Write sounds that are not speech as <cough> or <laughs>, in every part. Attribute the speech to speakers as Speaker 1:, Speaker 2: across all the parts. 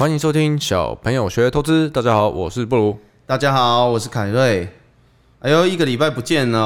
Speaker 1: 欢迎收听小朋友学投资。大家好，我是布鲁。
Speaker 2: 大家好，我是凯瑞。哎呦，一个礼拜不见了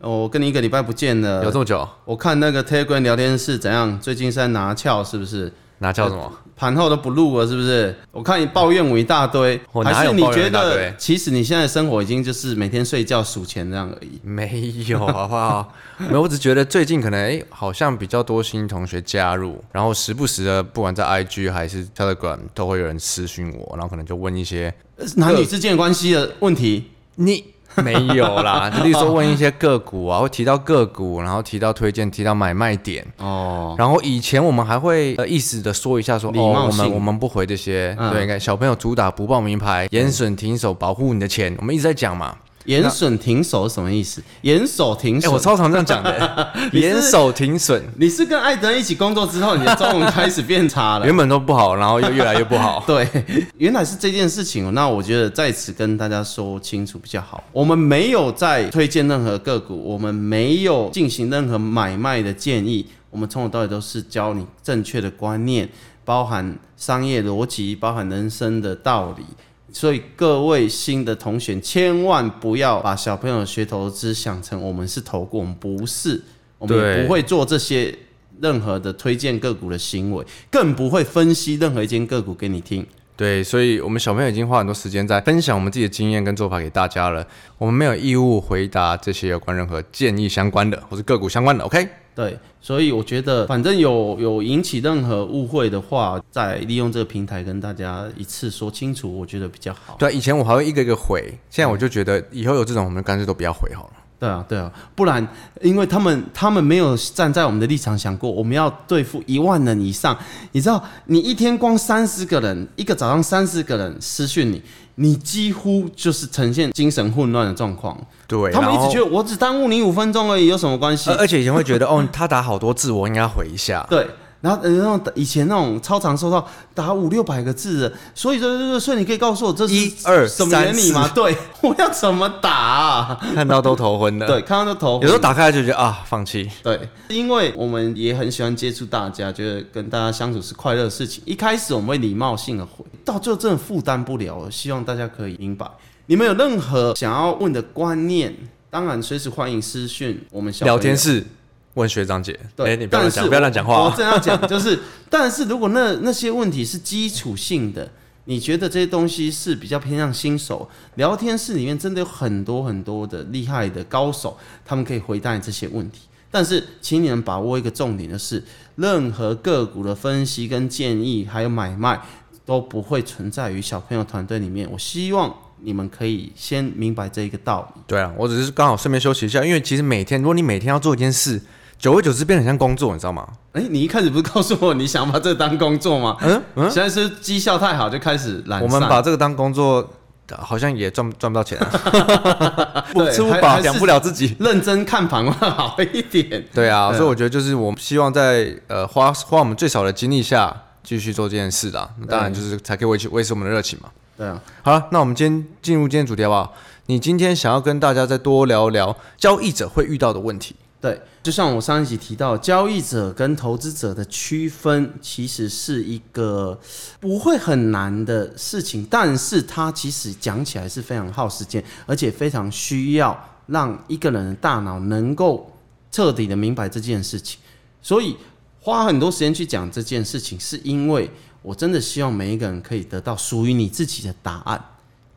Speaker 2: 哦！我跟你一个礼拜不见了，
Speaker 1: 有这么久？
Speaker 2: 我看那个 Telegram 聊天室怎样？最近是在拿翘是不是？
Speaker 1: 拿翘什么？
Speaker 2: 盘后都不录了，是不是？我看你抱怨我一大堆，还是你觉得其实你现在生活已经就是每天睡觉数钱这样而已？
Speaker 1: 没有，<laughs> 好不好？没有，我只觉得最近可能哎、欸，好像比较多新同学加入，然后时不时的，不管在 IG 还是 Telegram，都会有人私讯我，然后可能就问一些
Speaker 2: 男女之间关系的问题。
Speaker 1: 你。<laughs> 没有啦，就例如说问一些个股啊，<laughs> 会提到个股，然后提到推荐，提到买卖点哦。然后以前我们还会呃意思的说一下说，哦，我们我们不回这些，嗯、对，小朋友主打不报名牌，严损停手，保护你的钱，我们一直在讲嘛。
Speaker 2: 严损停手是什么意思？严守停损，
Speaker 1: 欸，我超常这样讲的。<laughs> 严守停损，
Speaker 2: 你是跟艾德一起工作之后，你的中文开始变差了。
Speaker 1: 原本都不好，然后又越来越不好。<laughs>
Speaker 2: 对，原来是这件事情。那我觉得在此跟大家说清楚比较好。我们没有在推荐任何个股，我们没有进行任何买卖的建议。我们从头到尾都是教你正确的观念，包含商业逻辑，包含人生的道理。所以各位新的同学，千万不要把小朋友学投资想成我们是投顾，我们不是，我们也不会做这些任何的推荐个股的行为，更不会分析任何一间个股给你听。
Speaker 1: 对，所以我们小朋友已经花很多时间在分享我们自己的经验跟做法给大家了，我们没有义务回答这些有关任何建议相关的或是个股相关的，OK？
Speaker 2: 对，所以我觉得，反正有有引起任何误会的话，再利用这个平台跟大家一次说清楚，我觉得比较好。
Speaker 1: 对，以前我还会一个一个回，现在我就觉得以后有这种，我们干脆都不要回好了。
Speaker 2: 对啊，对啊，不然，因为他们他们没有站在我们的立场想过，我们要对付一万人以上，你知道，你一天光三十个人，一个早上三十个人私讯你，你几乎就是呈现精神混乱的状况。
Speaker 1: 对，
Speaker 2: 他们一直觉得我只耽误你五分钟而已，有什么关系？
Speaker 1: 而且以前会觉得，哦，他打好多字，我应该回一下。
Speaker 2: 对。然后，那种以前那种超长收到打五六百个字的，所以说，所以你可以告诉我这是一二什么原理吗？对，<laughs> 我要怎么打啊？
Speaker 1: 看到都头昏的。
Speaker 2: 对，看到都头昏。
Speaker 1: 有时候打开来就觉得啊，放弃。
Speaker 2: 对，因为我们也很喜欢接触大家，觉得跟大家相处是快乐的事情。一开始我们会礼貌性的回，到最后真的负担不了了。希望大家可以明白，你们有任何想要问的观念，当然随时欢迎私讯我们小
Speaker 1: 聊天室。问学长姐，对，欸、你不要乱讲，不要乱讲话、啊。
Speaker 2: 我正要讲就是，但是如果那那些问题是基础性的，你觉得这些东西是比较偏向新手，聊天室里面真的有很多很多的厉害的高手，他们可以回答你这些问题。但是，请你们把握一个重点的是，任何个股的分析跟建议，还有买卖，都不会存在于小朋友团队里面。我希望你们可以先明白这一个道理。
Speaker 1: 对啊，我只是刚好顺便休息一下，因为其实每天，如果你每天要做一件事。久而久之变得很像工作，你知道吗？
Speaker 2: 哎、欸，你一开始不是告诉我你想把这个当工作吗？<laughs> 嗯嗯，现在是绩效太好就开始懒。
Speaker 1: 我们把这个当工作，好像也赚赚不到钱啊。<laughs> 对，吃不饱养不了自己，
Speaker 2: 认真看盘会好一点。
Speaker 1: 对啊，所以我觉得就是我们希望在呃花花我们最少的精力下继续做这件事的。当然就是才可以维持维持我们的热情嘛。
Speaker 2: 对啊，
Speaker 1: 好了，那我们今天进入今天主题好不好？你今天想要跟大家再多聊聊交易者会遇到的问题。
Speaker 2: 对，就像我上一集提到，交易者跟投资者的区分，其实是一个不会很难的事情，但是它其实讲起来是非常耗时间，而且非常需要让一个人的大脑能够彻底的明白这件事情。所以花很多时间去讲这件事情，是因为我真的希望每一个人可以得到属于你自己的答案。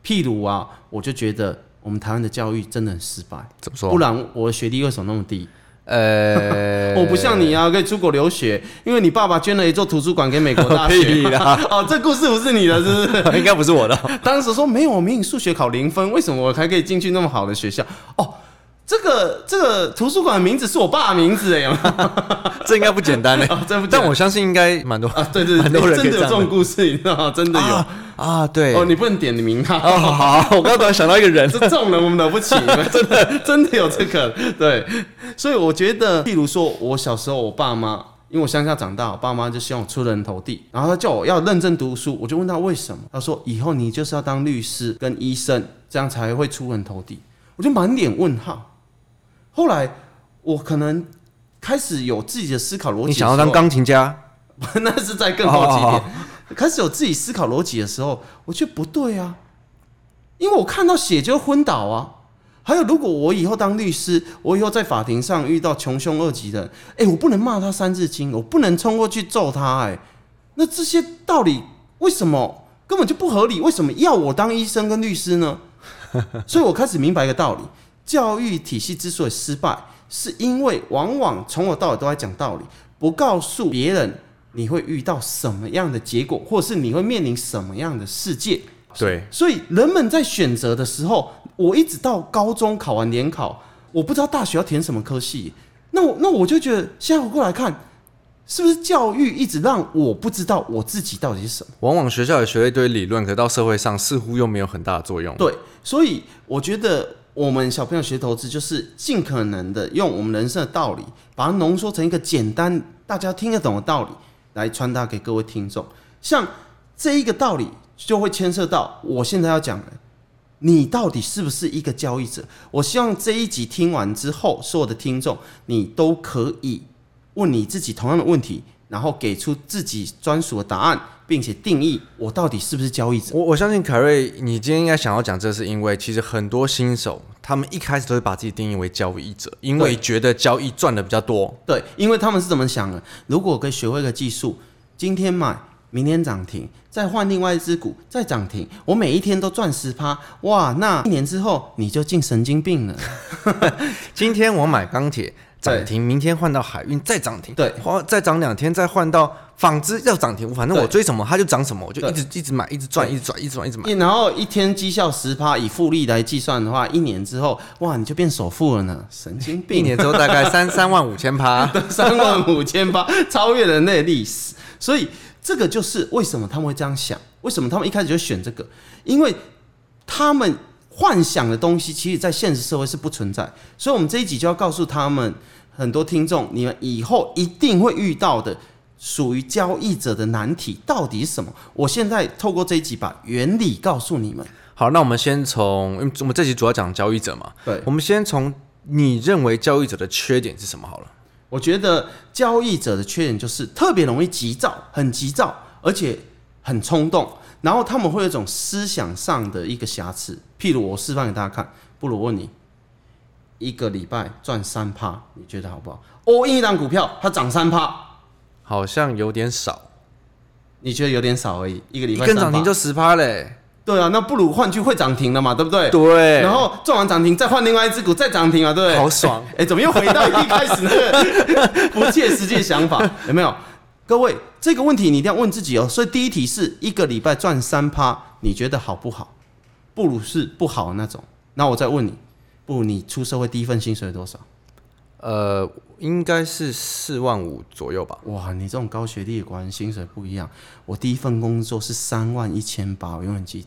Speaker 2: 譬如啊，我就觉得。我们台湾的教育真的很失败，
Speaker 1: 怎么说？
Speaker 2: 不然我的学历为什么那么低？呃，<laughs> 我不像你啊，可以出国留学，因为你爸爸捐了一座图书馆给美国大学。<laughs> <laughs> 哦，这故事不是你的，是不是？
Speaker 1: 应该不是我的。
Speaker 2: 当时说没有，我明明数学考零分，为什么我还可以进去那么好的学校？哦，这个这个图书馆的名字是我爸的名字哎，<laughs>
Speaker 1: 这应该不简单哎，但我相信应该蛮多
Speaker 2: 啊，对对对，蛮多人真的有这种故事，你知道吗？真的有。
Speaker 1: 啊，对
Speaker 2: 哦，你不能点你名啊
Speaker 1: 哦。好，我刚刚突然想到一个人，<laughs>
Speaker 2: 这种人我们了不起，<laughs> 真的真的有这个。对，所以我觉得，譬如说，我小时候，我爸妈因为我乡下长大，我爸妈就希望我出人头地，然后他叫我要认真读书，我就问他为什么，他说以后你就是要当律师跟医生，这样才会出人头地。我就满脸问号。后来我可能开始有自己的思考逻辑，
Speaker 1: 你想要当钢琴家？<laughs>
Speaker 2: 那是在更高级点。开始有自己思考逻辑的时候，我觉得不对啊，因为我看到血就昏倒啊。还有，如果我以后当律师，我以后在法庭上遇到穷凶恶极的人，哎，我不能骂他三字经，我不能冲过去揍他，哎，那这些道理为什么根本就不合理？为什么要我当医生跟律师呢？<laughs> 所以我开始明白一个道理：教育体系之所以失败，是因为往往从头到尾都在讲道理，不告诉别人你会遇到什么样的结果，或者是你会面临什么样的世界。
Speaker 1: 对，
Speaker 2: 所以人们在选择的时候，我一直到高中考完联考，我不知道大学要填什么科系。那我那我就觉得，现在回过来看，是不是教育一直让我不知道我自己到底是什么？
Speaker 1: 往往学校也学了一堆理论，可到社会上似乎又没有很大的作用。
Speaker 2: 对，所以我觉得我们小朋友学投资，就是尽可能的用我们人生的道理，把它浓缩成一个简单大家听得懂的道理，来传达给各位听众。像这一个道理。就会牵涉到我现在要讲的，你到底是不是一个交易者？我希望这一集听完之后，所有的听众你都可以问你自己同样的问题，然后给出自己专属的答案，并且定义我到底是不是交易者。
Speaker 1: 我我相信凯瑞，你今天应该想要讲，这是因为其实很多新手他们一开始都会把自己定义为交易者，因为觉得交易赚的比较多。
Speaker 2: 对，因为他们是怎么想的？如果我可以学会一个技术，今天买。明天涨停，再换另外一只股，再涨停，我每一天都赚十趴，哇！那一年之后你就进神经病了。<laughs>
Speaker 1: 今天我买钢铁涨停，明天换到海运再涨停，
Speaker 2: 对，
Speaker 1: 再涨两天再换到纺织要涨停，反正我追什么它就涨什么，我就一直一直买，一直赚，一直赚，一直赚，一直买。
Speaker 2: 然后一天绩效十趴，以复利来计算的话，一年之后，哇，你就变首富了呢！神经病！
Speaker 1: 一年之后大概 <laughs> 三三万五千趴，
Speaker 2: 三万五千趴，超越人类历史，所以。这个就是为什么他们会这样想，为什么他们一开始就选这个？因为他们幻想的东西，其实在现实社会是不存在。所以，我们这一集就要告诉他们，很多听众，你们以后一定会遇到的属于交易者的难题到底是什么？我现在透过这一集把原理告诉你们。
Speaker 1: 好，那我们先从，因为我们这集主要讲交易者嘛，
Speaker 2: 对，
Speaker 1: 我们先从你认为交易者的缺点是什么好了。
Speaker 2: 我觉得交易者的缺点就是特别容易急躁，很急躁，而且很冲动，然后他们会有一种思想上的一个瑕疵。譬如我示范给大家看，不如我问你，一个礼拜赚三趴，你觉得好不好？all in 一档股票它涨三趴，
Speaker 1: 好像有点少，
Speaker 2: 你觉得有点少而已，一个礼拜
Speaker 1: 一根涨停就十趴嘞。
Speaker 2: 对啊，那不如换句会涨停了嘛，对不对？
Speaker 1: 对。
Speaker 2: 然后赚完涨停，再换另外一只股，再涨停啊，对不对？
Speaker 1: 好爽！<laughs>
Speaker 2: 哎，怎么又回到一开始那个 <laughs> 不切实际的想法？有没有？各位，这个问题你一定要问自己哦。所以第一题是一个礼拜赚三趴，你觉得好不好？不如是不好的那种。那我再问你，不如你出社会第一份薪水多少？
Speaker 1: 呃，应该是四万五左右吧。
Speaker 2: 哇，你这种高学历，果然薪水不一样。我第一份工作是三万一千八，我永远记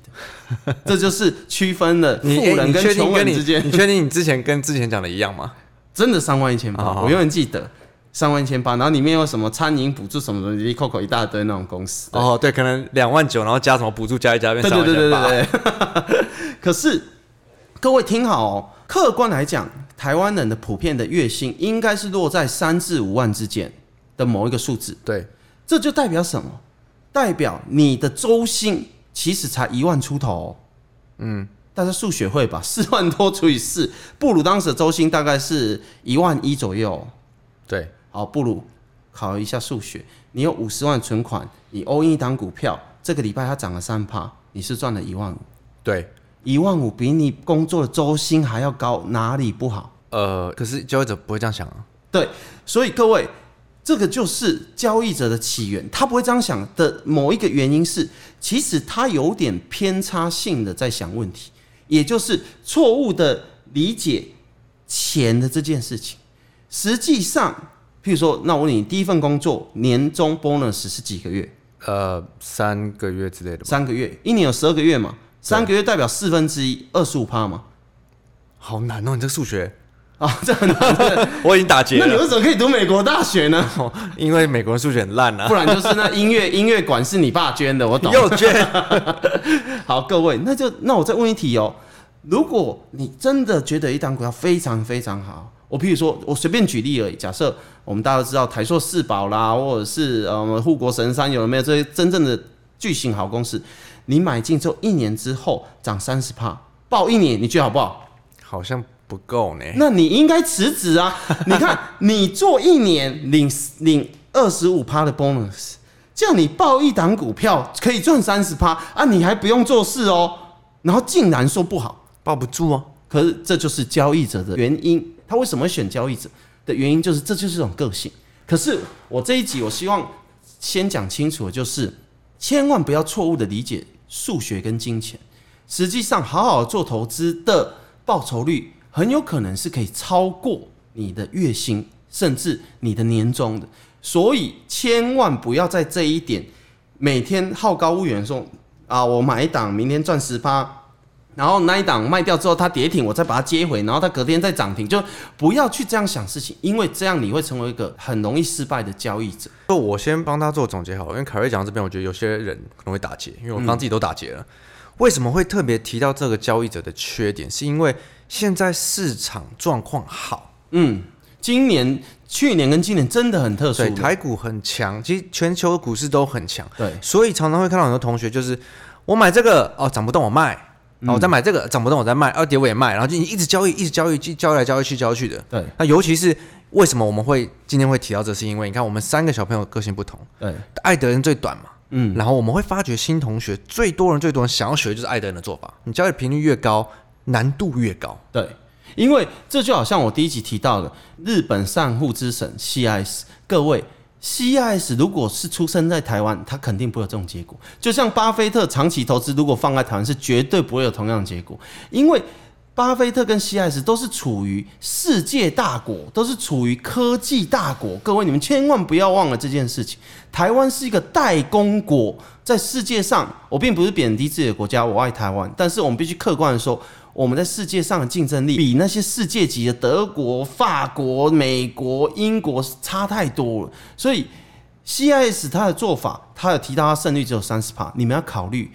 Speaker 2: 得。<laughs> 这就是区分了富人跟穷人之间。
Speaker 1: 你确定你之前跟之前讲的一样吗？
Speaker 2: 真的三万一千八，我永远记得三万一千八。然后里面有什么餐饮补助什么的，一扣扣一大堆那种公司。
Speaker 1: 哦，对，可能两万九，然后加什么补助加一加变三万八。对对对对对。<laughs>
Speaker 2: 可是各位听好哦，客观来讲。台湾人的普遍的月薪应该是落在三至五万之间的某一个数字。
Speaker 1: 对，
Speaker 2: 这就代表什么？代表你的周薪其实才一万出头哦。嗯，大家数学会吧？<laughs> 四万多除以四，不如当时的周薪大概是一万一左右。
Speaker 1: 对，
Speaker 2: 好，不如考一下数学。你有五十万存款，你 in 一档股票，这个礼拜它涨了三趴，你是赚了一万五。
Speaker 1: 对。
Speaker 2: 一万五比你工作的周薪还要高，哪里不好？
Speaker 1: 呃，可是交易者不会这样想啊。
Speaker 2: 对，所以各位，这个就是交易者的起源。他不会这样想的某一个原因是，其实他有点偏差性的在想问题，也就是错误的理解钱的这件事情。实际上，譬如说，那我问你，第一份工作年终 bonus 是几个月？
Speaker 1: 呃，三个月之类的吧。
Speaker 2: 三个月，一年有十二个月嘛？三个月代表四分之一，二十五趴嘛？
Speaker 1: 好难哦，你这个数学 <laughs>
Speaker 2: 啊，这很难。
Speaker 1: 我已经打结了。
Speaker 2: 那你为什么可以读美国大学呢？<laughs>
Speaker 1: 因为美国人数学很烂啊。
Speaker 2: 不然就是那音乐音乐馆是你爸捐的，我懂。
Speaker 1: 又捐。<laughs>
Speaker 2: 好，各位，那就那我再问一题哦。如果你真的觉得一档股票非常非常好，我譬如说我随便举例而已。假设我们大家都知道台塑四宝啦，或者是呃护国神山，有没有这些真正的巨型好公司，你买进之后一年之后涨三十趴，报一年，你觉得好不好？
Speaker 1: 好像不够呢。
Speaker 2: 那你应该辞职啊！<laughs> 你看，你做一年领领二十五趴的 bonus，这样你报一档股票可以赚三十趴啊，你还不用做事哦。然后竟然说不好，
Speaker 1: 抱不住哦。
Speaker 2: 可是这就是交易者的原因，他为什么选交易者的原因，就是这就是一种个性。可是我这一集我希望先讲清楚就是，千万不要错误的理解数学跟金钱。实际上，好好做投资的报酬率很有可能是可以超过你的月薪，甚至你的年终的。所以，千万不要在这一点每天好高骛远说啊，我买一档，明天赚十趴。然后那一档卖掉之后，它跌停，我再把它接回，然后它隔天再涨停，就不要去这样想事情，因为这样你会成为一个很容易失败的交易者。
Speaker 1: 就我先帮他做总结好了，因为凯瑞讲到这边，我觉得有些人可能会打结，因为我刚自己都打结了。嗯、为什么会特别提到这个交易者的缺点？是因为现在市场状况好，
Speaker 2: 嗯，今年、去年跟今年真的很特殊，
Speaker 1: 对，台股很强，其实全球股市都很强，
Speaker 2: 对，
Speaker 1: 所以常常会看到很多同学就是我买这个哦，涨不动我卖。然后我再买这个涨不动，我再卖，二跌我也卖，然后就你一直交易，一直交易，交易来交易去，交易去的。
Speaker 2: 对。
Speaker 1: 那尤其是为什么我们会今天会提到这？是因为你看我们三个小朋友个性不同。
Speaker 2: 对。
Speaker 1: 爱德人最短嘛。
Speaker 2: 嗯。
Speaker 1: 然后我们会发觉新同学最多人最多人想要学的就是爱德人的做法。你交易频率越高，难度越高。
Speaker 2: 对。因为这就好像我第一集提到的日本散户之神 CIS，各位。CIS 如果是出生在台湾，他肯定不会有这种结果。就像巴菲特长期投资，如果放在台湾，是绝对不会有同样的结果。因为巴菲特跟 CIS 都是处于世界大国，都是处于科技大国。各位，你们千万不要忘了这件事情。台湾是一个代工国，在世界上，我并不是贬低自己的国家，我爱台湾，但是我们必须客观的说。我们在世界上的竞争力比那些世界级的德国、法国、美国、英国差太多了，所以 CIS 他的做法，他有提到他胜率只有三十趴，你们要考虑，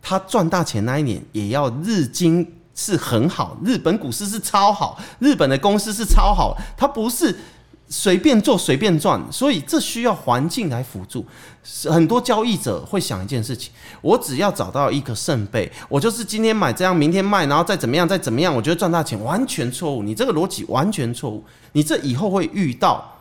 Speaker 2: 他赚大钱那一年也要日经是很好，日本股市是超好，日本的公司是超好，它不是。随便做随便赚，所以这需要环境来辅助。很多交易者会想一件事情：我只要找到一个圣杯，我就是今天买这样，明天卖，然后再怎么样，再怎么样，我觉得赚大钱。完全错误，你这个逻辑完全错误。你这以后会遇到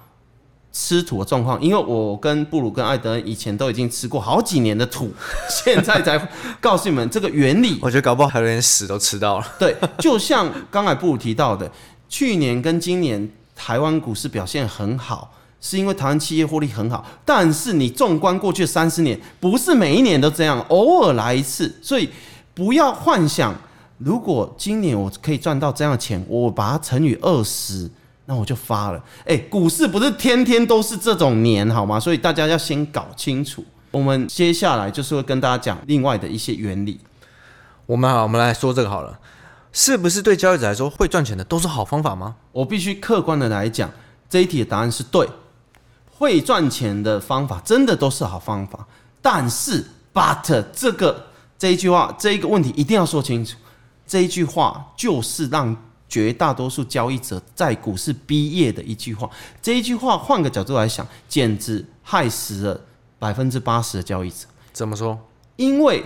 Speaker 2: 吃土的状况，因为我跟布鲁跟艾德以前都已经吃过好几年的土，现在才告诉你们这个原理。<laughs>
Speaker 1: 我觉得搞不好还有点屎都吃到了。
Speaker 2: 对，就像刚才布鲁提到的，去年跟今年。台湾股市表现很好，是因为台湾企业获利很好。但是你纵观过去三十年，不是每一年都这样，偶尔来一次。所以不要幻想，如果今年我可以赚到这样的钱，我把它乘以二十，那我就发了。哎，股市不是天天都是这种年，好吗？所以大家要先搞清楚。我们接下来就是会跟大家讲另外的一些原理。
Speaker 1: 我们好，我们来说这个好了。是不是对交易者来说会赚钱的都是好方法吗？
Speaker 2: 我必须客观的来讲，这一题的答案是对，会赚钱的方法真的都是好方法。但是，but 这个这一句话，这一个问题一定要说清楚。这一句话就是让绝大多数交易者在股市毕业的一句话。这一句话换个角度来想，简直害死了百分之八十的交易者。
Speaker 1: 怎么说？
Speaker 2: 因为。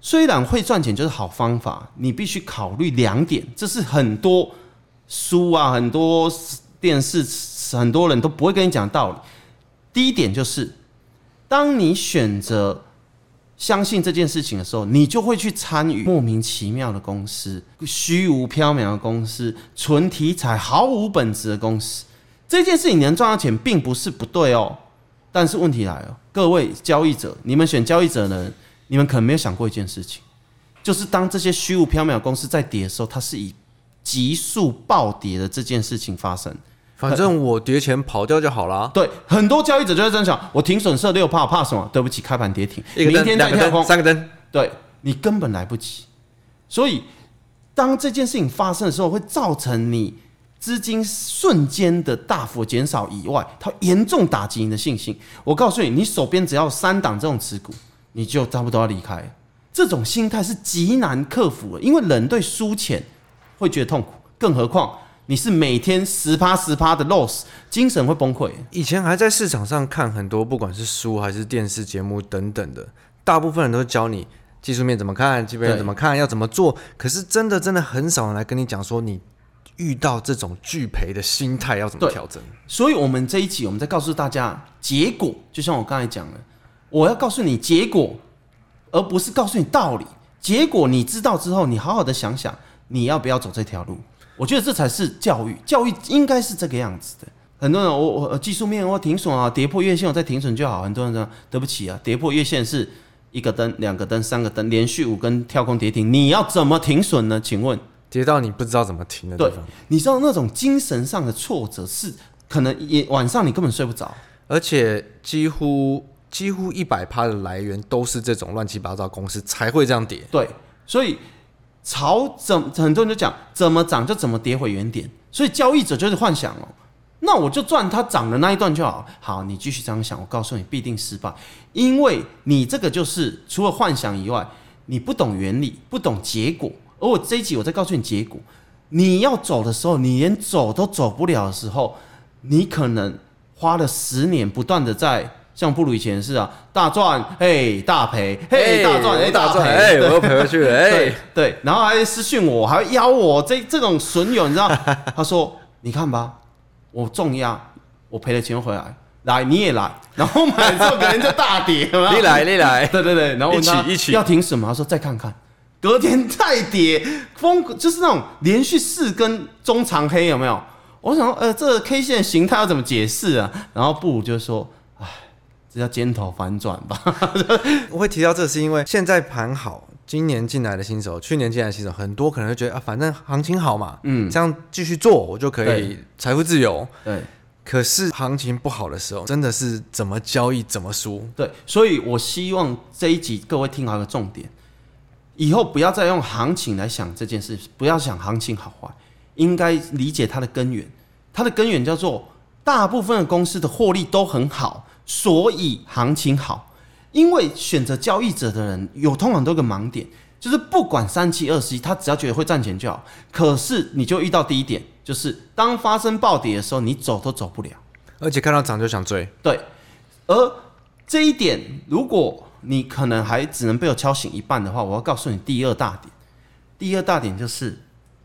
Speaker 2: 虽然会赚钱就是好方法，你必须考虑两点，这是很多书啊、很多电视、很多人都不会跟你讲道理。第一点就是，当你选择相信这件事情的时候，你就会去参与莫名其妙的公司、虚无缥缈的公司、纯题材、毫无本质的公司。这件事情你能赚到钱，并不是不对哦。但是问题来了，各位交易者，你们选交易者呢？你们可能没有想过一件事情，就是当这些虚无缥缈的公司在跌的时候，它是以急速暴跌的这件事情发生。
Speaker 1: 反正我跌钱跑掉就好了。
Speaker 2: 对，很多交易者就在这样想：我停损设六怕，怕什么？对不起，开盘跌停，明天再跳空，
Speaker 1: 三个灯，
Speaker 2: 对，你根本来不及。所以，当这件事情发生的时候，会造成你资金瞬间的大幅减少以外，它严重打击你的信心。我告诉你，你手边只要三档这种持股。你就差不多要离开，这种心态是极难克服的，因为人对输钱会觉得痛苦，更何况你是每天十趴十趴的 loss，精神会崩溃。
Speaker 1: 以前还在市场上看很多，不管是书还是电视节目等等的，大部分人都教你技术面怎么看，基本面怎么看，要怎么做。可是真的真的很少人来跟你讲说，你遇到这种拒赔的心态要怎么调整。
Speaker 2: 所以，我们这一集我们在告诉大家结果，就像我刚才讲的，我要告诉你结果，而不是告诉你道理。结果你知道之后，你好好的想想，你要不要走这条路？我觉得这才是教育，教育应该是这个样子的。很多人，我我技术面我停损啊，跌破月线我再停损就好。很多人说对不起啊，跌破月线是一个灯、两个灯、三个灯，连续五根跳空跌停，你要怎么停损呢？请问
Speaker 1: 跌到你不知道怎么停的地方，
Speaker 2: 对，你知道那种精神上的挫折是可能也晚上你根本睡不着，
Speaker 1: 而且几乎几乎一百趴的来源都是这种乱七八糟公司才会这样跌。
Speaker 2: 对，所以炒怎很多人就讲怎么涨就怎么跌回原点，所以交易者就是幻想哦。那我就赚它涨的那一段就好。好，你继续这样想，我告诉你必定失败，因为你这个就是除了幻想以外，你不懂原理，不懂结果。而我这一集我再告诉你结果，你要走的时候，你连走都走不了的时候，你可能花了十年不断的在像布鲁以前是啊，大赚嘿大赔嘿大赚嘿大赔
Speaker 1: 哎，我又赔回去了 <laughs> 哎，
Speaker 2: 对对，然后还私讯我，还邀我这这种损友，你知道？<laughs> 他说你看吧。我重压，我赔了钱回来，来你也来，然后买之后可能就大跌，<laughs>
Speaker 1: 你来你来，
Speaker 2: 对对对，然后一起一起要停什么？他说再看看，隔天再跌，风就是那种连续四根中长黑有没有？我想说呃，这个 K 线形态要怎么解释啊？然后不如就说，哎，这叫尖头反转吧。<laughs>
Speaker 1: 我会提到这是因为现在盘好。今年进来的新手，去年进来的新手，很多可能会觉得啊，反正行情好嘛，嗯，这样继续做，我就可以财富自由。
Speaker 2: 对，
Speaker 1: 可是行情不好的时候，真的是怎么交易怎么输。
Speaker 2: 对，所以我希望这一集各位听好一个重点，以后不要再用行情来想这件事，不要想行情好坏，应该理解它的根源。它的根源叫做大部分的公司的获利都很好，所以行情好。因为选择交易者的人有通常都有个盲点，就是不管三七二十一，他只要觉得会赚钱就好。可是你就遇到第一点，就是当发生暴跌的时候，你走都走不了，
Speaker 1: 而且看到涨就想追。
Speaker 2: 对，而这一点，如果你可能还只能被我敲醒一半的话，我要告诉你第二大点。第二大点就是，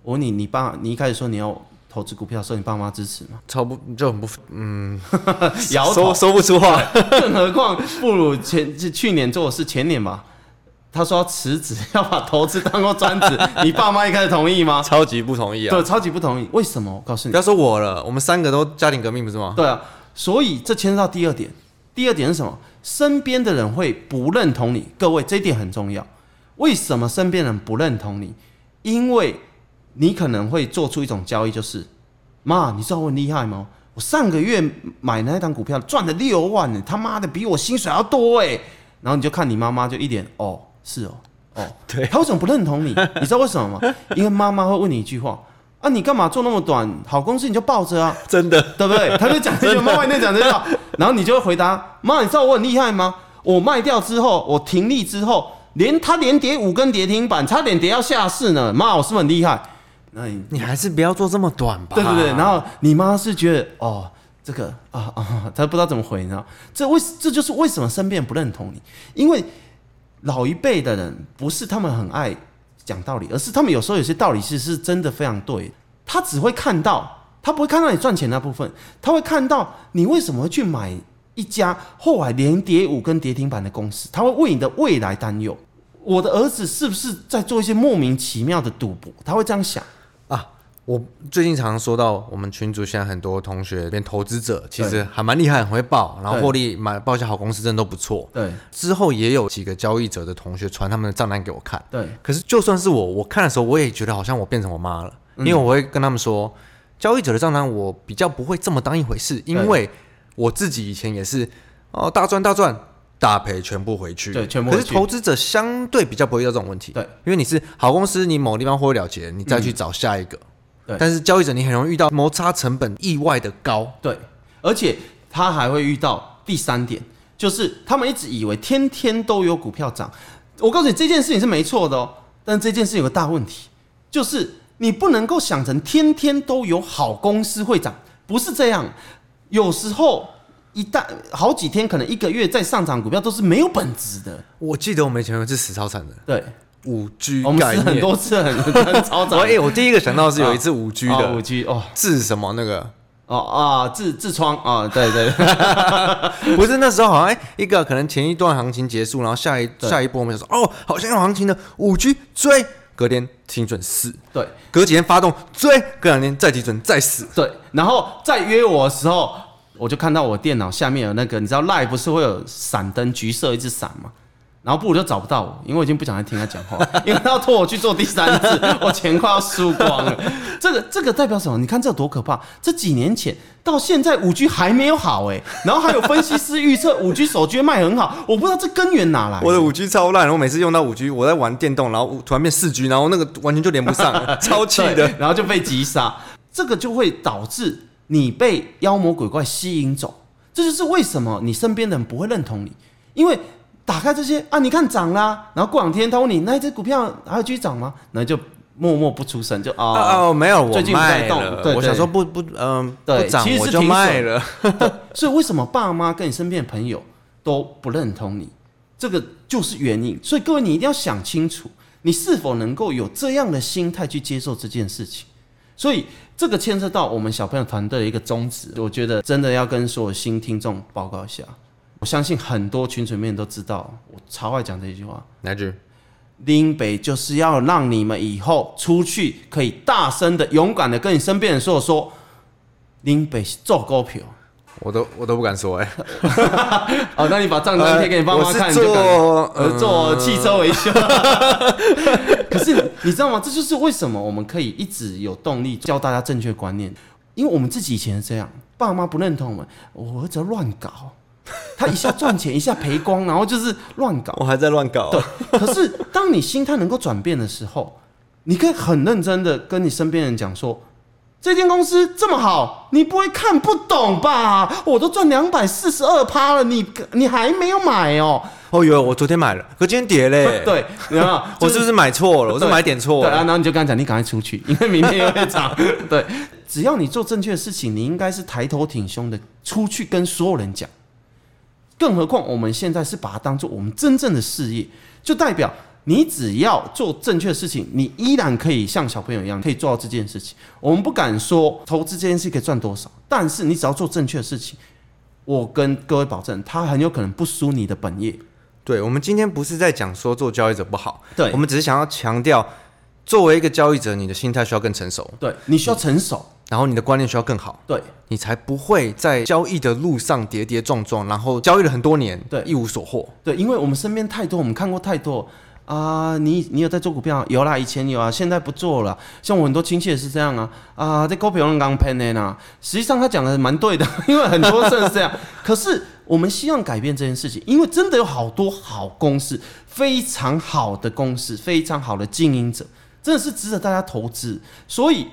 Speaker 2: 我问你，你爸，你一开始说你要。投资股票受你爸妈支持吗？
Speaker 1: 超不就很不嗯，<laughs>
Speaker 2: 摇
Speaker 1: 头说说不出话。<laughs>
Speaker 2: 更何况不如前去年做的是，前年吧。他说要辞职，要把投资当做专职。<laughs> 你爸妈一开始同意吗？
Speaker 1: 超级不同意啊！
Speaker 2: 对，超级不同意。为什么？我告诉你，
Speaker 1: 不要说我了，我们三个都家庭革命不是吗？
Speaker 2: 对啊，所以这牵涉到第二点。第二点是什么？身边的人会不认同你。各位，这一点很重要。为什么身边人不认同你？因为。你可能会做出一种交易，就是妈，你知道我很厉害吗？我上个月买那档股票赚了六万呢，他妈的比我薪水还要多哎。然后你就看你妈妈就一脸哦，是哦，哦，<laughs> 对，他为什么不认同你？你知道为什么吗？<laughs> 因为妈妈会问你一句话啊，你干嘛做那么短？好公司你就抱着啊，<laughs>
Speaker 1: 真的，
Speaker 2: 对不对？他就讲这句，妈妈那讲这句话，然后你就会回答妈，你知道我很厉害吗？我卖掉之后，我停利之后，连他连跌五根跌停板，差点跌要下市呢。妈，我是不是很厉害？那你
Speaker 1: 你还是不要做这么短吧。
Speaker 2: 对对对，然后你妈是觉得哦，这个啊啊，她不知道怎么回，你知道？这为这就是为什么身边人不认同你，因为老一辈的人不是他们很爱讲道理，而是他们有时候有些道理是是真的非常对。他只会看到，他不会看到你赚钱那部分，他会看到你为什么会去买一家后来连跌五跟跌停板的公司，他会为你的未来担忧。我的儿子是不是在做一些莫名其妙的赌博？他会这样想。
Speaker 1: 啊，我最近常常说到，我们群主现在很多同学变投资者，其实还蛮厉害，很会报，然后获利买报一些好公司，真的都不错。
Speaker 2: 对，
Speaker 1: 之后也有几个交易者的同学传他们的账单给我看。
Speaker 2: 对，
Speaker 1: 可是就算是我，我看的时候，我也觉得好像我变成我妈了，因为我会跟他们说，交易者的账单我比较不会这么当一回事，因为我自己以前也是哦，大赚大赚。大赔全部回去，
Speaker 2: 对，全部回去。
Speaker 1: 可是投资者相对比较不会遇到这种问题，
Speaker 2: 对，
Speaker 1: 因为你是好公司，你某个地方获了结，你再去找下一个，
Speaker 2: 对。
Speaker 1: 但是交易者你很容易遇到摩擦成本意外的高，
Speaker 2: 对，而且他还会遇到第三点，就是他们一直以为天天都有股票涨。我告诉你这件事情是没错的哦，但这件事有个大问题，就是你不能够想成天天都有好公司会涨，不是这样，有时候。一旦好几天，可能一个月在上涨股票都是没有本质的。
Speaker 1: 我记得我们以前有一次死超惨的，
Speaker 2: 对，
Speaker 1: 五 G
Speaker 2: 我们是很多次很很超早。<laughs>
Speaker 1: 哎，我第一个想到是有一次五 G 的。
Speaker 2: 五 G 哦，
Speaker 1: 治什么那个？
Speaker 2: 哦啊治痔疮啊，对对，<laughs>
Speaker 1: 不是那时候好像哎一个可能前一段行情结束，然后下一下一波我们就说哦好像有行情的五 G 追。隔天停准死，
Speaker 2: 对，
Speaker 1: 隔几天发动追，隔两天再停准再死，
Speaker 2: 对，然后再约我的时候，我就看到我电脑下面有那个，你知道 Live 不是会有闪灯，橘色一直闪吗？然后布鲁就找不到我，因为我已经不想再听他讲话，<laughs> 因为他要拖我去做第三次，<laughs> 我钱快要输光了。这个这个代表什么？你看这有多可怕！这几年前到现在五 G 还没有好哎，然后还有分析师预测 <laughs> 五 G 手机卖很好，我不知道这根源哪来。
Speaker 1: 我的五 G 超烂，我每次用到五 G，我在玩电动，然后突然变四 G，然后那个完全就连不上，超气的，
Speaker 2: 然后就被击杀。这个就会导致你被妖魔鬼怪吸引走，这就是为什么你身边的人不会认同你，因为。打开这些啊，你看涨啦，然后过两天他问你，那一只股票还有继续涨吗？然后就默默不出声，就哦
Speaker 1: 哦，没有，
Speaker 2: 最近不在动。
Speaker 1: 对，我想说不不嗯，<laughs> 对，其实我就卖了。
Speaker 2: 所以为什么爸妈跟你身边的朋友都不认同你？这个就是原因。所以各位你一定要想清楚，你是否能够有这样的心态去接受这件事情。所以这个牵涉到我们小朋友团队的一个宗旨，我觉得真的要跟所有新听众报告一下。我相信很多群组里面都知道，我超爱讲这一句话。
Speaker 1: 哪句？
Speaker 2: 林北就是要让你们以后出去可以大声的、勇敢的跟你身边人说说，林北是做股票。
Speaker 1: 我都我都不敢说哎。<laughs>
Speaker 2: 哦，那你把账单贴给你爸妈看，你就敢。呃，做汽车维修。<laughs> 可是你知道吗？这就是为什么我们可以一直有动力教大家正确观念，因为我们自己以前是这样，爸妈不认同我们，我儿子乱搞。<laughs> 他一下赚钱，一下赔光，然后就是乱搞。
Speaker 1: 我还在乱搞。
Speaker 2: 对，可是当你心态能够转变的时候，你可以很认真的跟你身边人讲说，这间公司这么好，你不会看不懂吧？我都赚两百四十二趴了，你你还没有买哦？
Speaker 1: 哦哟，我昨天买了，可今天跌嘞。<laughs>
Speaker 2: 对，你看，
Speaker 1: 我是不是买错了？我是买点错了。
Speaker 2: 对啊，然后你就跟他讲，你赶快出去，<laughs> 因为明天又会涨。对，只要你做正确的事情，你应该是抬头挺胸的出去跟所有人讲。更何况我们现在是把它当做我们真正的事业，就代表你只要做正确的事情，你依然可以像小朋友一样可以做到这件事情。我们不敢说投资这件事可以赚多少，但是你只要做正确的事情，我跟各位保证，它很有可能不输你的本业。
Speaker 1: 对，我们今天不是在讲说做交易者不好，
Speaker 2: 对，
Speaker 1: 我们只是想要强调，作为一个交易者，你的心态需要更成熟，
Speaker 2: 对，你需要成熟。
Speaker 1: 然后你的观念需要更好，
Speaker 2: 对，
Speaker 1: 你才不会在交易的路上跌跌撞撞，然后交易了很多年，
Speaker 2: 对，
Speaker 1: 一无所获。
Speaker 2: 对，因为我们身边太多，我们看过太多啊、呃。你你有在做股票？有啦，以前有啊，现在不做了。像我很多亲戚也是这样啊啊，这股票刚喷的呢。实际上他讲的蛮对的，<laughs> 因为很多事是这样。可是我们希望改变这件事情，因为真的有好多好公司，非常好的公司，非常好的经营者，真的是值得大家投资。所以。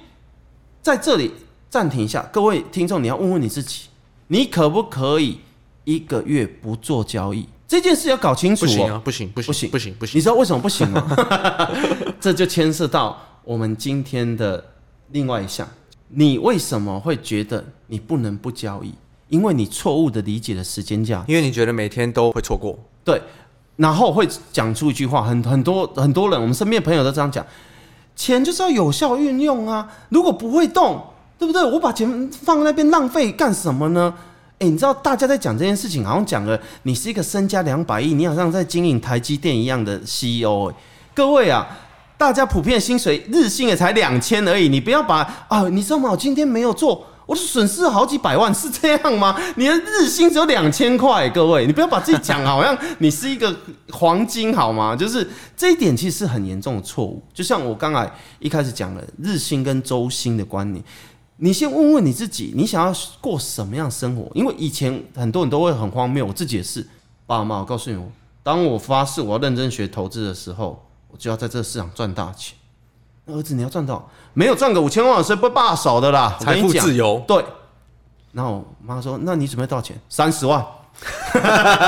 Speaker 2: 在这里暂停一下，各位听众，你要问问你自己，你可不可以一个月不做交易？这件事要搞清楚。不
Speaker 1: 行啊，不行，不行，不行，不行，不行。
Speaker 2: 你知道为什么不行吗？<laughs> 这就牵涉到我们今天的另外一项。你为什么会觉得你不能不交易？因为你错误的理解了时间价。
Speaker 1: 因为你觉得每天都会错过。
Speaker 2: 对，然后会讲出一句话，很很多很多人，我们身边朋友都这样讲。钱就是要有效运用啊！如果不会动，对不对？我把钱放在那边浪费干什么呢？诶，你知道大家在讲这件事情，好像讲了你是一个身家两百亿，你好像在经营台积电一样的 CEO。诶，各位啊，大家普遍薪水日薪也才两千而已，你不要把啊，你知道吗？我今天没有做。我是损失好几百万，是这样吗？<laughs> 你的日薪只有两千块，各位，你不要把自己讲好像你是一个黄金好吗？就是这一点其实是很严重的错误。就像我刚才一开始讲了日薪跟周薪的观念，你先问问你自己，你想要过什么样生活？因为以前很多人都会很荒谬，我自己也是。爸妈，我告诉你，当我发誓我要认真学投资的时候，我就要在这个市场赚大钱。那儿子，你要赚到没有赚个五千万，是不会罢手的啦？
Speaker 1: 财富自由，
Speaker 2: 对。然后我妈说：“那你准备多少钱？三十万。<laughs> ”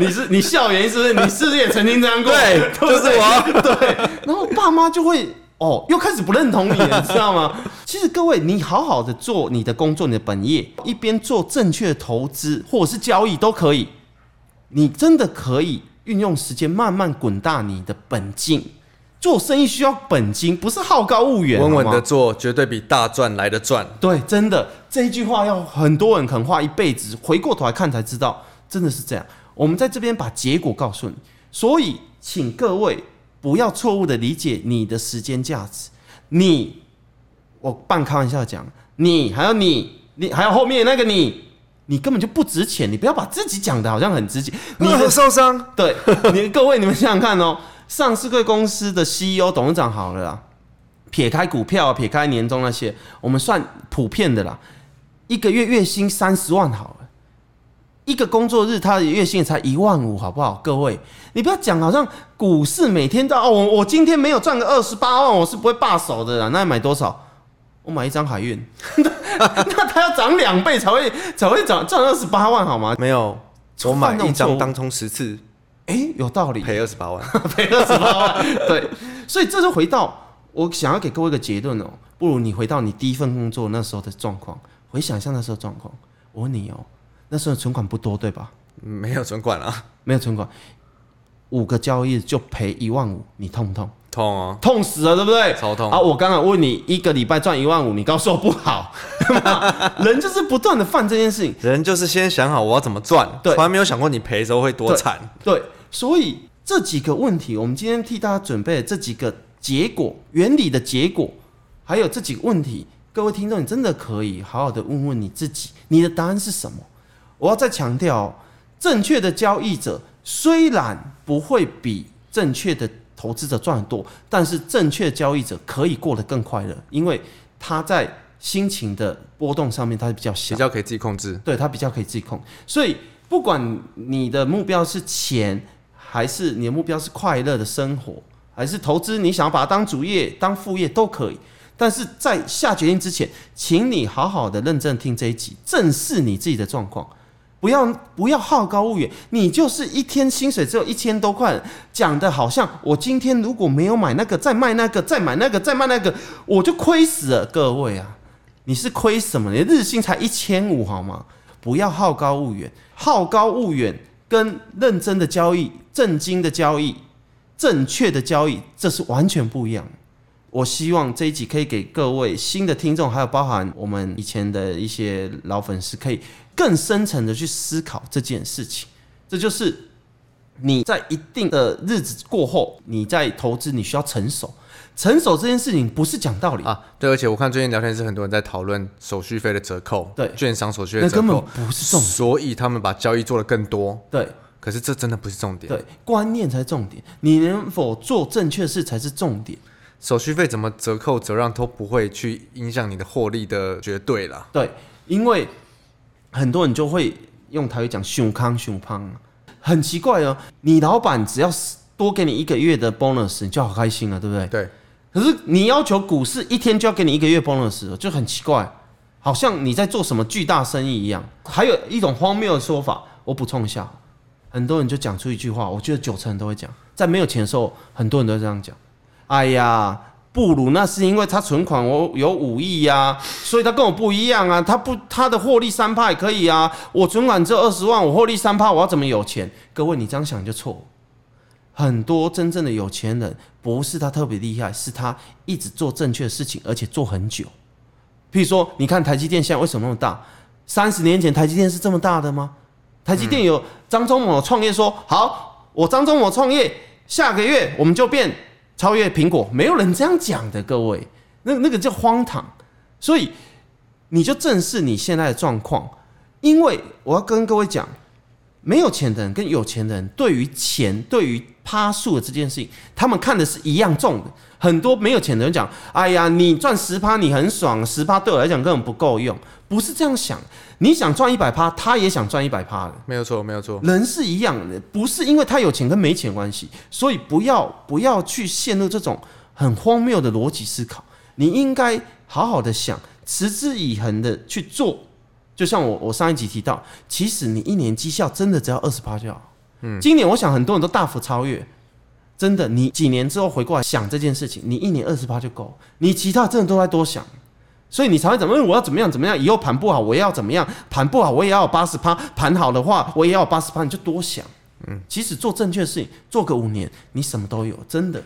Speaker 2: 你是你笑原因是不是？你是不是也曾经这样过？
Speaker 1: 对，<laughs> 就是我。<laughs>
Speaker 2: 对。然后爸妈就会哦，又开始不认同你了，你知道吗？其实各位，你好好的做你的工作，你的本业，一边做正确的投资或者是交易都可以，你真的可以运用时间慢慢滚大你的本金。做生意需要本金，不是好高骛远，
Speaker 1: 稳稳的做，绝对比大赚来的赚。
Speaker 2: 对，真的这一句话要很多人可能花一辈子，回过头来看才知道，真的是这样。我们在这边把结果告诉你，所以请各位。不要错误的理解你的时间价值。你，我半开玩笑讲，你还有你，你还有后面那个你，你根本就不值钱。你不要把自己讲的好像很值钱。你很受伤。对，你各位，你们想想看哦，上市柜公司的 CEO、董事长好了啦，撇开股票、撇开年终那些，我们算普遍的啦，一个月月薪三十万好了。一个工作日，他的月薪才一万五，好不好？各位，你不要讲，好像股市每天都哦，我我今天没有赚个二十八万，我是不会罢手的啦。那要买多少？我买一张海运，<laughs> 那他要涨两倍才会才会涨赚二十八万，好吗？
Speaker 1: 没有，我买一张当冲十次，
Speaker 2: 哎、欸，有道理，
Speaker 1: 赔二十八万，<laughs>
Speaker 2: 赔二十八万。对，所以这就回到我想要给各位一个结论哦，不如你回到你第一份工作那时候的状况，回想一下那时候状况。我问你哦。那时候存款不多，对吧？
Speaker 1: 没有存款啊，<laughs>
Speaker 2: 没有存款，五个交易日就赔一万五，你痛不痛？
Speaker 1: 痛啊，
Speaker 2: 痛死了，对不对？
Speaker 1: 超痛
Speaker 2: 啊！我刚刚问你，一个礼拜赚一万五，你告诉我不好。<laughs> 人就是不断的犯这件事情，
Speaker 1: 人就是先想好我要怎么赚，对，从来没有想过你赔的时候会多惨。
Speaker 2: 对，所以这几个问题，我们今天替大家准备的这几个结果、原理的结果，还有这几个问题，各位听众，你真的可以好好的问问你自己，你的答案是什么？我要再强调，正确的交易者虽然不会比正确的投资者赚得多，但是正确交易者可以过得更快乐，因为他在心情的波动上面他是比较小，
Speaker 1: 比较可以自己控制，
Speaker 2: 对，他比较可以自己控。所以不管你的目标是钱，还是你的目标是快乐的生活，还是投资，你想要把它当主业、当副业都可以。但是在下决定之前，请你好好的认真听这一集，正视你自己的状况。不要不要好高骛远，你就是一天薪水只有一千多块，讲的好像我今天如果没有买那个，再卖那个，再买那个，再卖那个，我就亏死了。各位啊，你是亏什么？你日薪才一千五好吗？不要好高骛远，好高骛远跟认真的交易、正经的交易、正确的交易，这是完全不一样。我希望这一集可以给各位新的听众，还有包含我们以前的一些老粉丝，可以。更深层的去思考这件事情，这就是你在一定的日子过后，你在投资你需要成熟。成熟这件事情不是讲道理
Speaker 1: 啊，对，而且我看最近聊天是很多人在讨论手续费的折扣，
Speaker 2: 对，
Speaker 1: 券商手续费折扣，
Speaker 2: 那根本不是重点，
Speaker 1: 所以他们把交易做得更多，
Speaker 2: 对，
Speaker 1: 可是这真的不是重点，
Speaker 2: 对，观念才是重点，你能否做正确事才是重点，
Speaker 1: 手续费怎么折扣折让都不会去影响你的获利的绝对啦，
Speaker 2: 对，因为。很多人就会用台语讲“熊康熊胖”，很奇怪哦。你老板只要多给你一个月的 bonus，你就好开心了，对不对？
Speaker 1: 对。
Speaker 2: 可是你要求股市一天就要给你一个月 bonus，就很奇怪，好像你在做什么巨大生意一样。还有一种荒谬的说法，我补充一下，很多人就讲出一句话，我觉得九成都会讲，在没有钱的时候，很多人都这样讲。哎呀。不如那是因为他存款我有五亿呀，所以他跟我不一样啊。他不他的获利三趴可以啊。我存款只有二十万，我获利三趴，我要怎么有钱？各位，你这样想就错。很多真正的有钱人不是他特别厉害，是他一直做正确的事情，而且做很久。譬如说，你看台积电现在为什么那么大？三十年前台积电是这么大的吗？台积电有张忠谋创业说好，我张忠谋创业，下个月我们就变。超越苹果，没有人这样讲的，各位，那那个叫荒唐。所以你就正视你现在的状况，因为我要跟各位讲，没有钱的人跟有钱的人对于钱、对于趴数的这件事情，他们看的是一样重的。很多没有钱的人讲：“哎呀，你赚十趴你很爽，十趴对我来讲根本不够用。”不是这样想。你想赚一百趴，他也想赚一百趴的，
Speaker 1: 没有错，没有错。
Speaker 2: 人是一样的，不是因为他有钱跟没钱关系，所以不要不要去陷入这种很荒谬的逻辑思考。你应该好好的想，持之以恒的去做。就像我我上一集提到，其实你一年绩效真的只要二十趴就好。嗯，今年我想很多人都大幅超越。真的，你几年之后回过来想这件事情，你一年二十趴就够，你其他真的都在多想，所以你才会怎么？我要怎么样怎么样？以后盘不好，我也要怎么样？盘不好，我也要八十趴；盘好的话，我也要八十趴。你就多想。嗯，其实做正确的事情，做个五年，你什么都有。真的，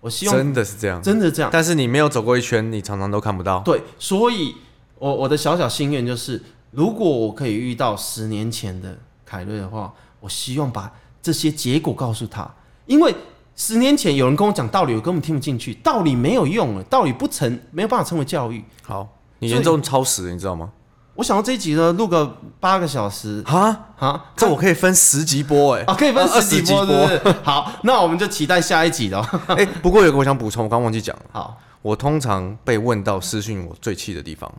Speaker 2: 我希望
Speaker 1: 真的是这样，
Speaker 2: 真的这样。
Speaker 1: 但是你没有走过一圈，你常常都看不到。
Speaker 2: 对，所以我我的小小心愿就是，如果我可以遇到十年前的凯瑞的话，我希望把这些结果告诉他，因为。十年前有人跟我讲道理，我根本听不进去。道理没有用了，道理不成，没有办法称为教育。
Speaker 1: 好，你严重超时，你知道吗？
Speaker 2: 我想到这一集呢，录个八个小时。
Speaker 1: 哈哈，这我可以分十集播哎。
Speaker 2: 啊，可以分十集播，是不是？好，那我们就期待下一集喽。<laughs>
Speaker 1: 哎，不过有个我想补充，我刚忘记讲了。
Speaker 2: 好，
Speaker 1: 我通常被问到私讯我最气的地方，
Speaker 2: 好，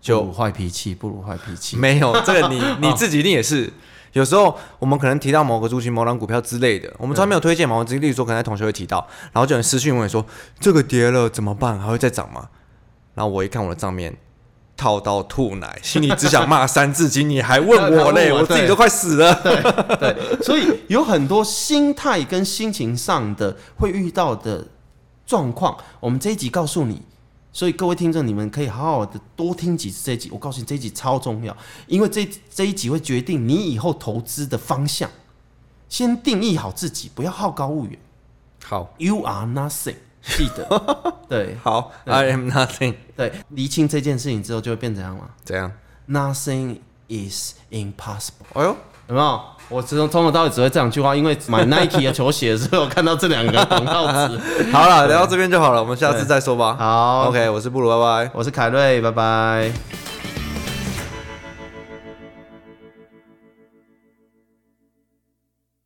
Speaker 2: 就坏脾气，不如坏脾气。
Speaker 1: 没有这个，<laughs> 你你自己一定也是。有时候我们可能提到某个族群、某档股票之类的，我们从来没有推荐嘛。我举例如说，可能同学会提到，然后就有人私讯问说：“这个跌了怎么办？还会再涨吗？”然后我一看我的账面，套到吐奶，<laughs> 心里只想骂三字经。你还问我嘞？<laughs> 我自己都快死了。
Speaker 2: 对对，所以有很多心态跟心情上的会遇到的状况，我们这一集告诉你。所以各位听众，你们可以好好的多听几次这一集。我告诉你，这一集超重要，因为这这一集会决定你以后投资的方向。先定义好自己，不要好高骛远。
Speaker 1: 好
Speaker 2: ，You are nothing，记得。<laughs> 对，
Speaker 1: 好，I am nothing。
Speaker 2: 对，厘清这件事情之后，就会变怎样吗？
Speaker 1: 怎样
Speaker 2: ？Nothing is impossible。
Speaker 1: 哎呦，
Speaker 2: 有没有？我从从头到尾只会这两句话，因为买 Nike 的球鞋的时候看到这两个广告词。<laughs>
Speaker 1: 好了，聊到这边就好了，我们下次再说吧。
Speaker 2: 好
Speaker 1: ，OK，我是布鲁，拜拜。
Speaker 2: 我是凯瑞，拜拜。